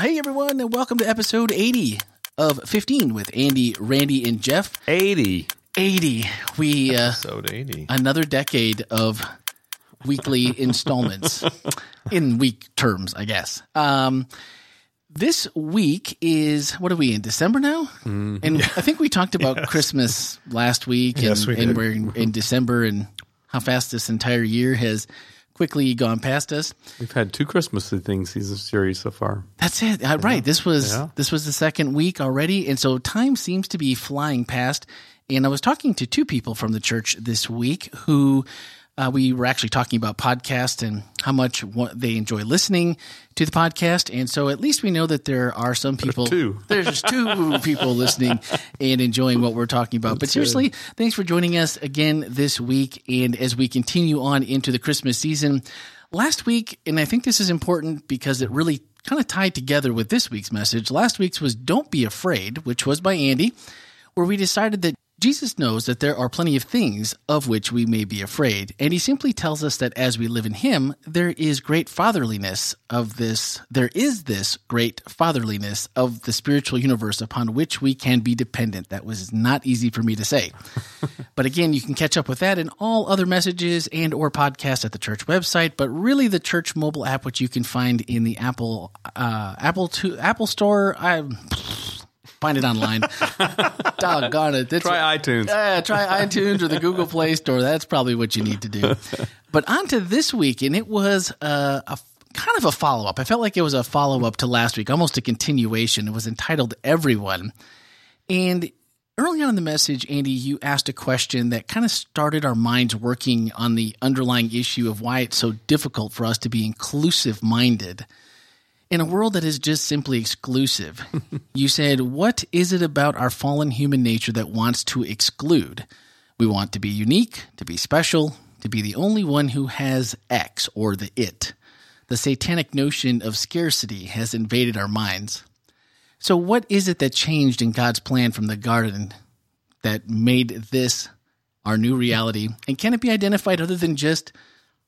Hey, everyone, and welcome to episode 80 of 15 with Andy, Randy, and Jeff. 80. 80. We, uh, Episode 80. another decade of weekly installments in week terms, I guess. Um, this week is what are we in December now? And I think we talked about Christmas last week, and, Yes, we and we're in, in December, and how fast this entire year has quickly gone past us. We've had two Christmassy things season series so far. That's it. Uh, right. This was Yeah. this was the second week already, and so time seems to be flying past. And I was talking to two people from the church this week who uh, we were actually talking about podcasts and how much they enjoy listening to the podcast. And so at least we know that there are some people. two. There's two people listening and enjoying what we're talking about. but seriously, thanks for joining us again this week. And as we continue on into the Christmas season, last week, and I think this is important because it really kind of tied together with this week's message. Last week's was Don't Be Afraid, which was by Andy, where we decided that Jesus knows that there are plenty of things of which we may be afraid, and he simply tells us that as we live in him, there is great fatherliness of this, there is this great fatherliness of the spiritual universe upon which we can be dependent. That was not easy for me to say. but again, you can catch up with that and all other messages and or podcasts at the church website, but really the church mobile app, which you can find in the Apple, uh, Apple to Apple store. I find it online. Doggone it. That's Try iTunes. uh, try iTunes or the Google Play Store. That's probably what you need to do. But on to this week, and it was uh, a kind of a follow up. I felt like it was a follow up to last week, almost a continuation. It was entitled Everyone. And early on in the message, Andy, you asked a question that kind of started our minds working on the underlying issue of why it's so difficult for us to be inclusive minded in a world that is just simply exclusive. you said, What is it about our fallen human nature that wants to exclude? We want to be unique, to be special, to be the only one who has X or the it. The satanic notion of scarcity has invaded our minds. So, what is it that changed in God's plan from the garden that made this our new reality? And can it be identified other than just,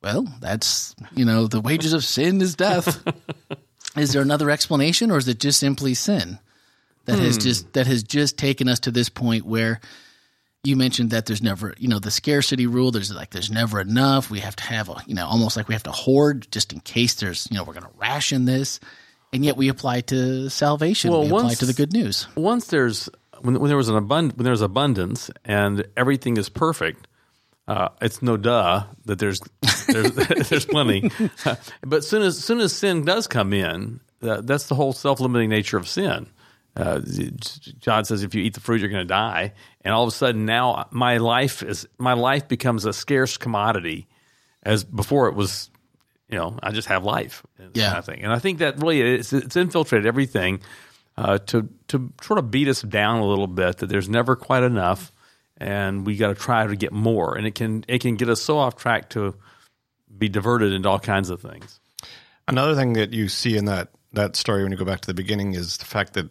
well, that's, you know, the wages of sin is death? is there another explanation or is it just simply sin that has hmm. just that has just taken us to this point where you mentioned that there's never you know the scarcity rule there's like there's never enough. We have to have a you know almost like we have to hoard just in case there's you know we're going to ration this. And yet we apply to salvation. Well, we apply once- to the good news. Once there's when, when there was an abund when there's abundance and everything is perfect, uh, it's no duh that there's there's, there's plenty. but soon as soon as sin does come in, uh, that's the whole self limiting nature of sin. Uh, God says, if you eat the fruit, you're going to die. And all of a sudden, now my life is my life becomes a scarce commodity, as before it was. You know, I just have life. Yeah. kind of thing. And I think that really it's, it's infiltrated everything uh, to to sort of beat us down a little bit. That there's never quite enough, and we got to try to get more. And it can it can get us so off track to be diverted into all kinds of things. Another thing that you see in that that story when you go back to the beginning is the fact that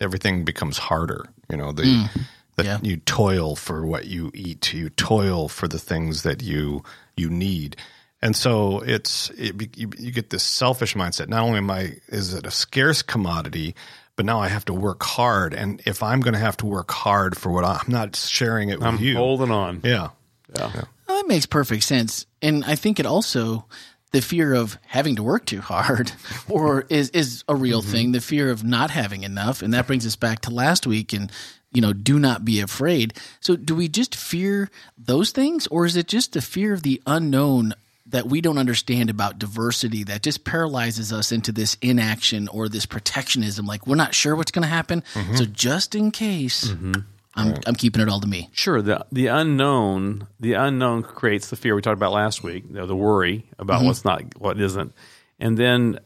everything becomes harder. You know, the mm. that Yeah. you toil for what you eat, you toil for the things that you you need. And so it's it, you, you get this selfish mindset. Not only am I is it a scarce commodity, but now I have to work hard. And if I'm going to have to work hard for what I, I'm not sharing it with I'm you. holding on. Yeah. Yeah. Well, that makes perfect sense. And I think it also the fear of having to work too hard or is is a real mm-hmm. thing, the fear of not having enough. And that brings us back to last week and you know, do not be afraid. So do we just fear those things or is it just the fear of the unknown that we don't understand about diversity that just paralyzes us into this inaction or this protectionism like we're not sure what's going to happen. Mm-hmm. So just in case mm-hmm. I'm I'm keeping it all to me. Sure, the the unknown, the unknown creates the fear we talked about last week. You know, the worry about mm-hmm. what's not, what isn't, and then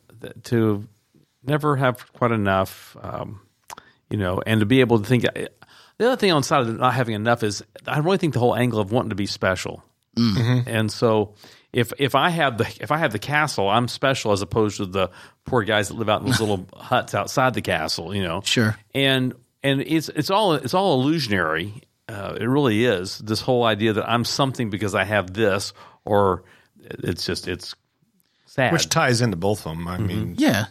to never have quite enough, um, you know, and to be able to think. Uh, the other thing on the side of not having enough is I really think the whole angle of wanting to be special, and so if if I have the if I have the castle, I'm special as opposed to the poor guys that live out in those little huts outside the castle. You know, Sure. and and it's it's all it's all illusionary. Uh, it really is this whole idea that I'm something because I have this, or it's just it's sad. Which ties into both of them. I mean, Yeah.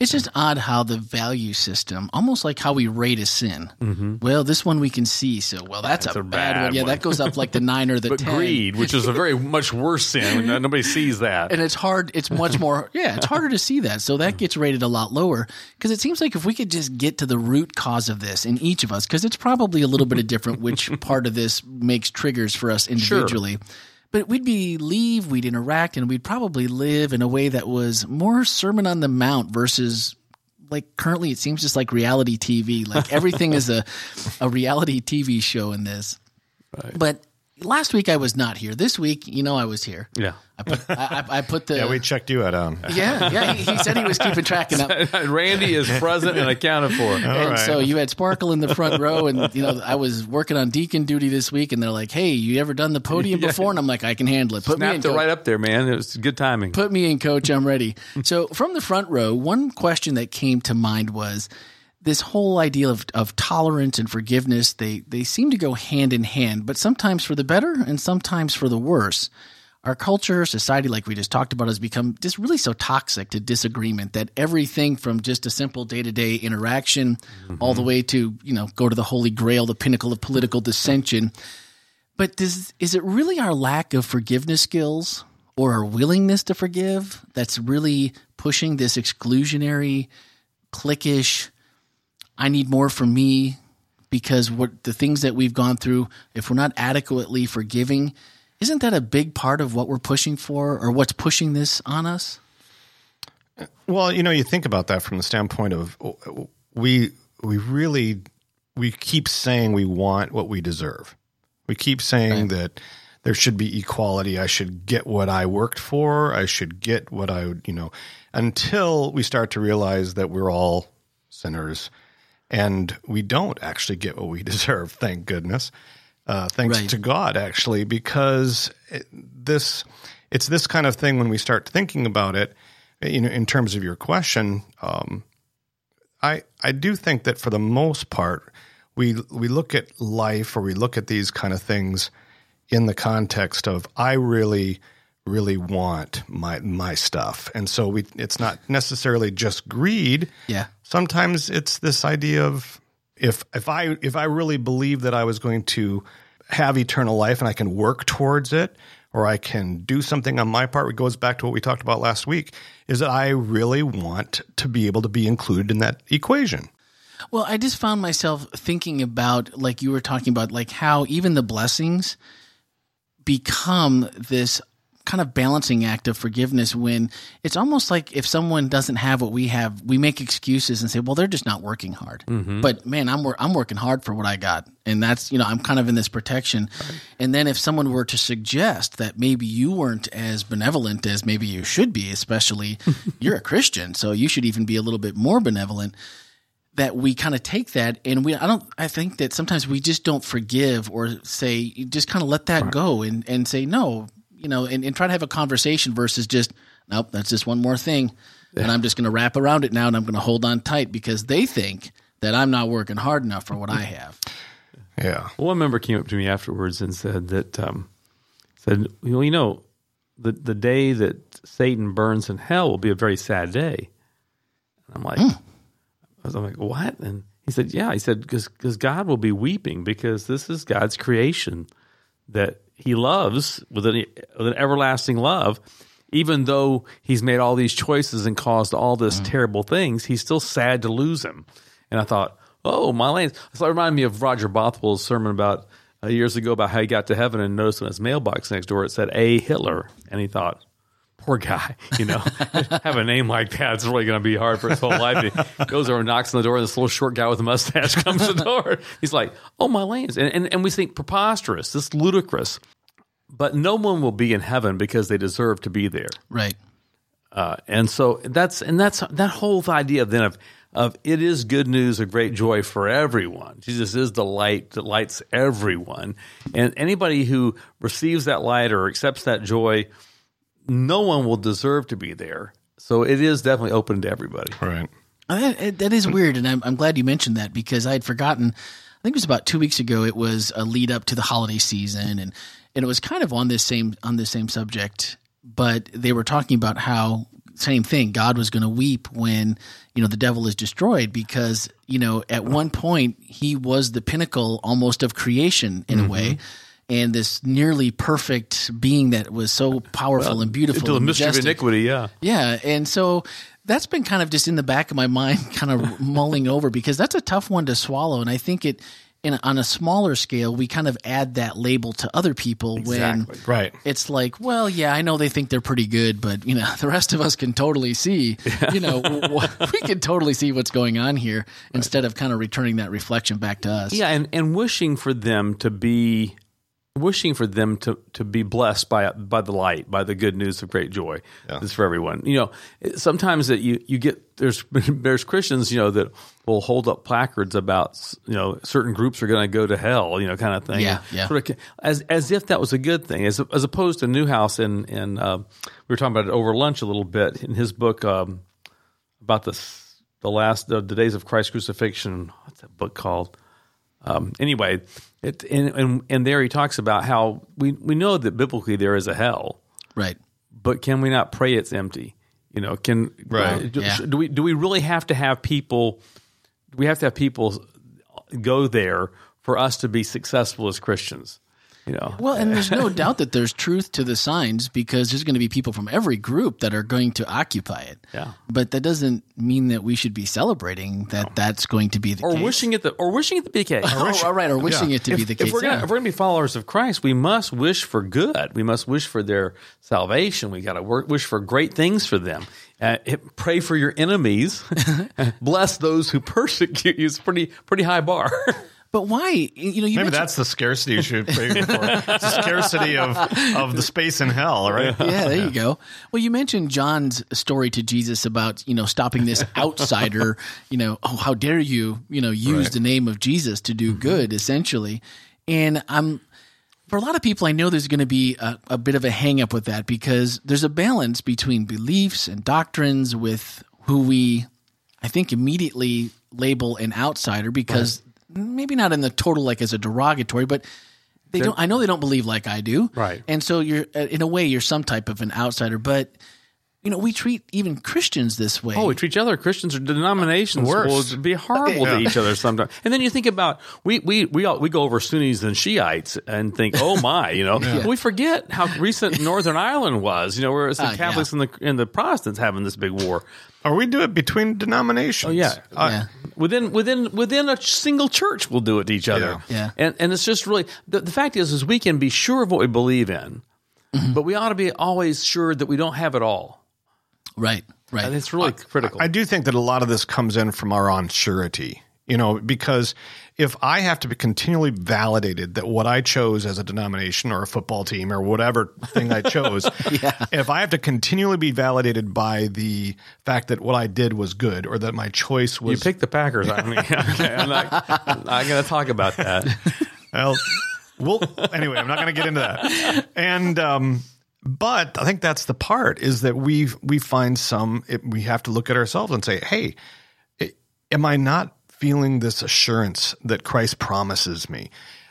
It's just odd how the value system, almost like how we rate a sin. Mm-hmm. Well, this one we can see, so well that's, That's a, a bad, bad one. Yeah, that goes up like the nine or the But ten. greed, which is a very much worse sin, nobody sees that. and it's hard it's much more yeah it's harder to see that so that gets rated a lot lower because it seems like if we could just get to the root cause of this in each of us because it's probably a little bit of different which part of this makes triggers for us individually but we'd believe we'd interact and we'd probably live in a way that was more sermon on the mount versus like currently it seems just like reality tv like everything is a, a reality tv show in this Right. but last week i was not here this week you know i was here yeah. I put, I, I I put the Yeah, we checked you out on. Um, yeah, yeah. He, he said he was keeping track of that. Randy is present and accounted for. And right. so you had Sparkle in the front row, and you know I was working on deacon duty this week, and they're like, "Hey, you ever done the podium before?" And I'm like, "I can handle it. Put me in, it coach. right up there, man. It was good timing. Put me in, coach. I'm ready." so from the front row, one question that came to mind was this whole idea of, of tolerance and forgiveness. They they seem to go hand in hand, but sometimes for the better and sometimes for the worse. Our culture, society, like we just talked about, has become just really so toxic to disagreement that everything from just a simple day to day interaction mm-hmm. all the way to, you know, go to the holy grail, the pinnacle of political dissension. But does, is it really our lack of forgiveness skills or our willingness to forgive that's really pushing this exclusionary, cliquish, I need more for me because what the things that we've gone through, if we're not adequately forgiving, isn't that a big part of what we're pushing for or what's pushing this on us? Well, you know, you think about that from the standpoint of uh, we we really we keep saying we want what we deserve. We keep saying that there should be equality. I should get what I worked for. I should get what I, you know, until we start to realize that we're all sinners and we don't actually get what we deserve. Thank goodness. Uh, thanks Right. to God, actually, because it, this it's this kind of thing when we start thinking about it. You know, in terms of your question, um, I I do think that for the most part, we we look at life or we look at these kind of things in the context of I really really want my my stuff, and so we it's not necessarily just greed. Yeah. Sometimes it's this idea of if if I if I really believe that I was going to have eternal life and I can work towards it or I can do something on my part, it goes back to what we talked about last week, is that I really want to be able to be included in that equation. Well, I just found myself thinking about, like you were talking about, like how even the blessings become this kind of balancing act of forgiveness when it's almost like if someone doesn't have what we have, we make excuses and say, well, they're just not working hard. Mm-hmm. But man, I'm, I'm working hard for what I got. And that's, you know, I'm kind of in this protection. And then if someone were to suggest that maybe you weren't as benevolent as maybe you should be, especially you're a Christian, so you should even be a little bit more benevolent that we kind of take that and we I don't I think that sometimes we just don't forgive or say just kind of let that go and and say no you know and, and try to have a conversation versus just nope that's just one more thing and I'm just going to wrap around it now and I'm going to hold on tight because they think that I'm not working hard enough for what I have Yeah. Well, one member came up to me afterwards and said that um, said, well, you know, the the day that Satan burns in hell will be a very sad day. And I'm like, I was I'm like, what? And he said, yeah. He said because God will be weeping because this is God's creation that He loves with an with an everlasting love. Even though He's made all these choices and caused all this terrible things, He's still sad to lose him. And I thought, oh my lands! So it reminded me of Roger Bothwell's sermon about uh, years ago about how he got to heaven and noticed in his mailbox next door it said A Hitler, and he thought, poor guy, you know, have a name like that. It's really going to be hard for his whole life. He goes over and knocks on the door, and this little short guy with a mustache comes to the door. He's like, oh, my lands. And, and, and we think preposterous, this ludicrous. But no one will be in heaven because they deserve to be there. right Uh, and so that's and that's that whole idea then of of it is good news of great joy for everyone. Jesus is the light that lights everyone, and anybody who receives that light or accepts that joy, no one will deserve to be there. So it is definitely open to everybody. Right. That, that is weird, and I'm, I'm glad you mentioned that because I had forgotten. I think it was about two weeks ago. It was a lead up to the holiday season, and and it was kind of on this same on this same subject. But they were talking about how same thing. God was going to weep when you know the devil is destroyed because you know at one point he was the pinnacle almost of creation in a mm-hmm. way. And this nearly perfect being that was so powerful and beautiful, Into the mystery of iniquity, yeah. Yeah, and so that's been kind of just in the back of my mind, kind of mulling over because that's a tough one to swallow, and I think it, in on a smaller scale, we kind of add that label to other people Exactly. when Right. it's like, well, yeah, I know they think they're pretty good, but you know, the rest of us can totally see, you know, w- we can totally see what's going on here instead of kind of returning that reflection back to us. Yeah, and, and wishing for them to be wishing for them to, to be blessed by by the light, by the good news of great joy. Yeah. It's for everyone. You know, sometimes that you, you get there's there's Christians, you know, that will hold up placards about you know certain groups are going to go to hell, you know, kind of thing. Yeah, yeah. Sort of, as as if that was a good thing, as as opposed to Newhouse and and uh, we were talking about it over lunch a little bit in his book um, about the the last the, the days of Christ's crucifixion. What's that book called? Um, anyway, it and, and and there he talks about how we we know that biblically there is a hell, Right. but can we not pray it's empty? You know, can Right. Do, Yeah. do we do we really have to have people? Do we have to have people go there for us to be successful as Christians? You know, Well, and there's no doubt that there's truth to the signs because there's going to be people from every group that are going to occupy it. Yeah. But that doesn't mean that we should be celebrating that that's going to be the or case. wishing it the or wishing it to be the case. Oh, all right, or wishing yeah. it to be the case. if we're gonna if we're gonna be followers of Christ, we must wish for good. We must wish for their salvation. We got to wish for great things for them. Uh, pray for your enemies. Bless those who persecute you. It's pretty pretty high bar. But why? You know, you Maybe that's the scarcity you should pray for. It's the scarcity of, of the space in hell, right? yeah, there you go. Well, you mentioned John's story to Jesus about you know stopping this outsider. you know, oh, how dare you? You know, use Right. the name of Jesus to do mm-hmm. good, essentially. And I'm for a lot of people, I know there's going to be a, a bit of a hang up with that because there's a balance between beliefs and doctrines with who we, I think, immediately label an outsider because maybe not in the total like as a derogatory, but they don't. I know they don't believe like I do, Right. And so you're, uh, in a way, you're some type of an outsider, but. You know, we treat even Christians this way. Oh, we treat each other. Christians or denominations Worse. will be horrible to each other sometimes. And then you think about we we we all, we go over Sunnis and Shiites and think, oh my, you know, we forget how recent Northern Ireland was. You know, where it's the yeah. Catholics and the and the Protestants having this big war. Or we do it between denominations. Oh yeah, yeah. Within within within a single church we'll do it to each other. Yeah. Yeah. And and it's just really the, the fact is is we can be sure of what we believe in, mm-hmm. but we ought to be always sure that we don't have it all. Right, right. And it's really critical. I do think that a lot of this comes in from our unsurety, you know, because if I have to be continually validated that what I chose as a denomination or a football team or whatever thing I chose, if I have to continually be validated by the fact that what I did was good or that my choice was. you picked the Packers. I mean, okay, I'm not, I'm not going to talk about that. Well, well, anyway, I'm not going to get into that. And um, but I think that's the part is that we we find some it, we have to look at ourselves and say, hey, i- am I not feeling this assurance that Christ promises me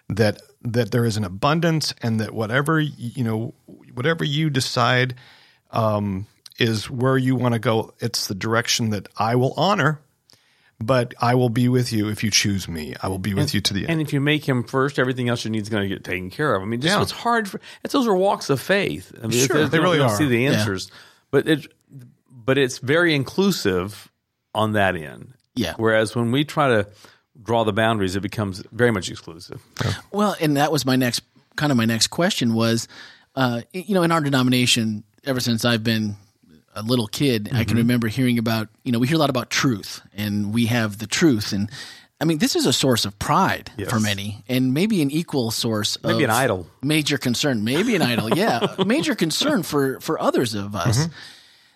that that there is an abundance and that whatever you know whatever you decide um, is where you want to go, it's the direction that I will honor. But I will be with you if you choose me. I will be with you to the end. And if you make him first, everything else you need is going to get taken care of. I mean, just Yeah. it's hard. For, it's those are walks of faith. I mean, Sure, they really don't are. See the Yeah. answers, but it, but it's very inclusive on that end. Yeah. Whereas when we try to draw the boundaries, it becomes very much exclusive. Well, and that was my next kind of my next question was, uh, you know, in our denomination, ever since I've been a little kid, I can remember hearing about, you know, we hear a lot about truth, and we have the truth, and I mean, this is a source of pride for many, and maybe an equal source, Maybe of an idol. major concern, maybe an idol, yeah, major concern for for others of us.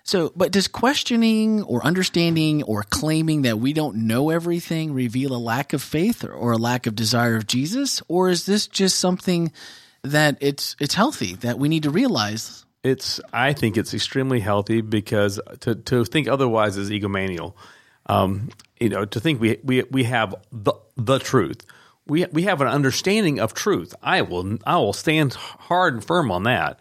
So, but does questioning or understanding or claiming that we don't know everything reveal a lack of faith or, a lack of desire of Jesus, or is this just something that it's it's healthy that we need to realize? It's I think it's extremely healthy because to to think otherwise is egomanial. Um, you know, to think we we we have the the truth. We we have an understanding of truth. I will I will stand hard and firm on that.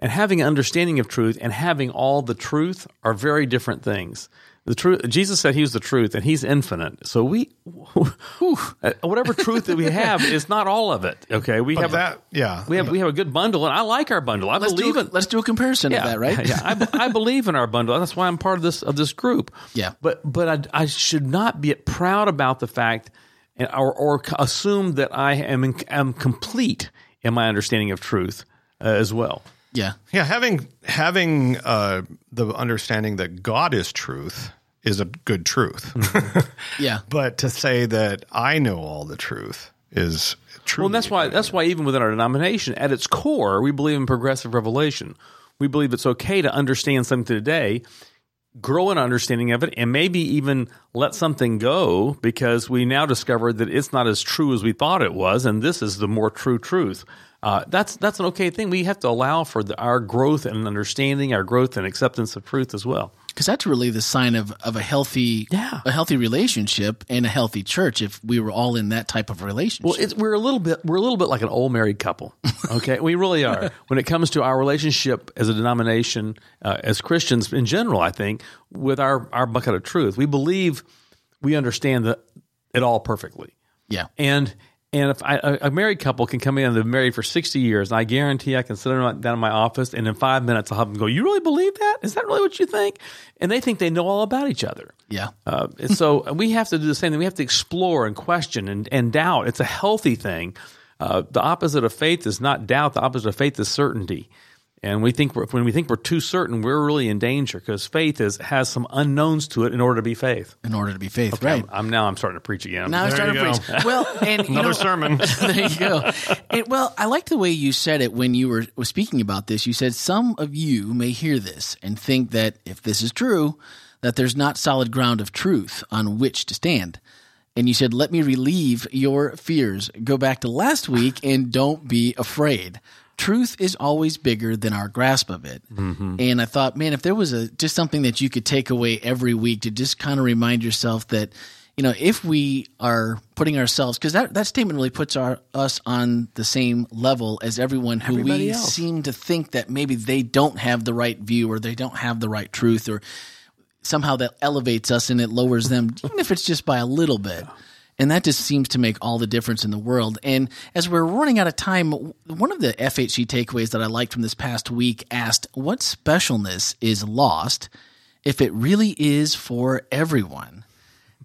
And having an understanding of truth and having all the truth are very different things. The truth, Jesus said He was the truth, and He's infinite. So we, whatever truth that we have is not all of it. Okay, we But have that, yeah. we have we have a good bundle, and I like our bundle. I Let's believe do, in let's do a comparison of that, right? yeah, I, I believe in our bundle. That's why I'm part of this of this group. Yeah. but but I, I should not be proud about the fact, or or assume that I am in, am complete in my understanding of truth uh, as well. Yeah. Yeah, having having uh, the understanding that God is truth is a good truth, Yeah. but to say that I know all the truth is true. Well, and that's why that's why even within our denomination, at its core, we believe in progressive revelation. We believe it's okay to understand something today, grow an understanding of it, and maybe even let something go because we now discover that it's not as true as we thought it was, and this is the more true truth. Uh, that's that's an okay thing. We have to allow for the, our growth and understanding, our growth and acceptance of truth as well. Because that's really the sign of, of a healthy Yeah. a healthy relationship and a healthy church if we were all in that type of relationship. Well, it's, we're a little bit we're a little bit like an old married couple. Okay, we really are when it comes to our relationship as a denomination, uh, as Christians in general. I think with our our bucket of truth, we believe we understand the, it all perfectly. yeah. And and if I, a, a married couple can come in and they've been married for sixty years, and I guarantee I can sit them down in my office, and in five minutes I'll have them go, "You really believe that? Is that really what you think?" And they think they know all about each other. Yeah. Uh, and so we have to do the same thing. We have to explore and question and, and doubt. It's a healthy thing. Uh, the opposite of faith is not doubt. The opposite of faith is certainty. And we think we're, when we think we're too certain, we're really in danger because faith is has some unknowns to it in order to be faith. In order to be faith, right? I'm now I'm starting to preach again. Now I'm starting to you preach. Well, and you Another know, sermon. there you go. And, well, I like the way you said it when you were, were speaking about this. You said some of you may hear this and think that if this is true, that there's not solid ground of truth on which to stand. And you said, let me relieve your fears. Go back to last week and don't be afraid. Truth is always bigger than our grasp of it. Mm-hmm. And I thought, man, if there was a just something that you could take away every week to just kind of remind yourself that you know, if we are putting ourselves, because that, that statement really puts our us on the same level as everyone who Everybody we else. seem to think that maybe they don't have the right view or they don't have the right truth or somehow that elevates us and it lowers them, even if it's just by a little bit. And that just seems to make all the difference in the world. And as we're running out of time, one of the FHC takeaways that I liked from this past week asked, What specialness is lost if it really is for everyone?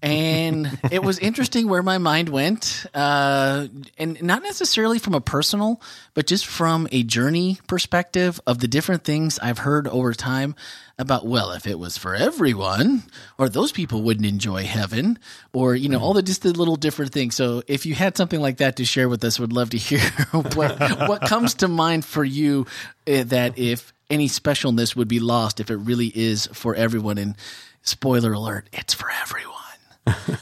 And it was interesting where my mind went, uh, and not necessarily from a personal, but just from a journey perspective of the different things I've heard over time about. Well, if it was for everyone, or those people wouldn't enjoy heaven, or you know, all the just the little different things. So, if you had something like that to share with us, would love to hear what what comes to mind for you uh, that if any specialness would be lost if it really is for everyone. And spoiler alert, it's for everyone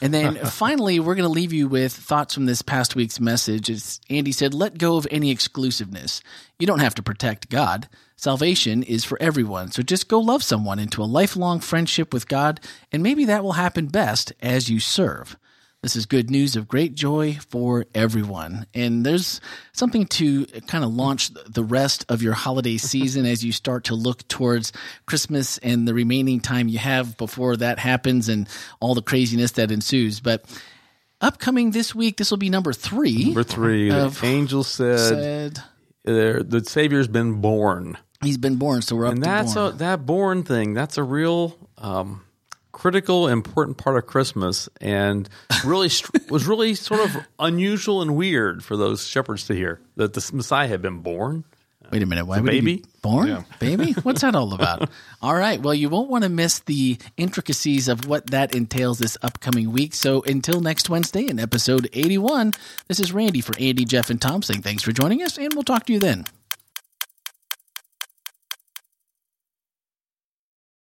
and then finally, we're going to leave you with thoughts from this past week's message. It's, Andy said, Let go of any exclusiveness. You don't have to protect God. Salvation is for everyone. So just go love someone into a lifelong friendship with God, and maybe that will happen best as you serve. This is good news of great joy for everyone. And there's something to kind of launch the rest of your holiday season as you start to look towards Christmas and the remaining time you have before that happens and all the craziness that ensues. But upcoming this week, this will be number three. Number three, the Of- angel said, Said the Savior's been born. he's been born, so we're up and to that's born. a that born thing that's a real um, critical important part of christmas and really was really sort of unusual and weird for those shepherds to hear that the messiah had been born Wait a minute. Why would he baby? be born? Baby? What's that all about? all right. Well, you won't want to miss the intricacies of what that entails this upcoming week. So until next Wednesday in episode 81, this is Randy for Andy, Jeff, and Tom saying thanks for joining us, and we'll talk to you then.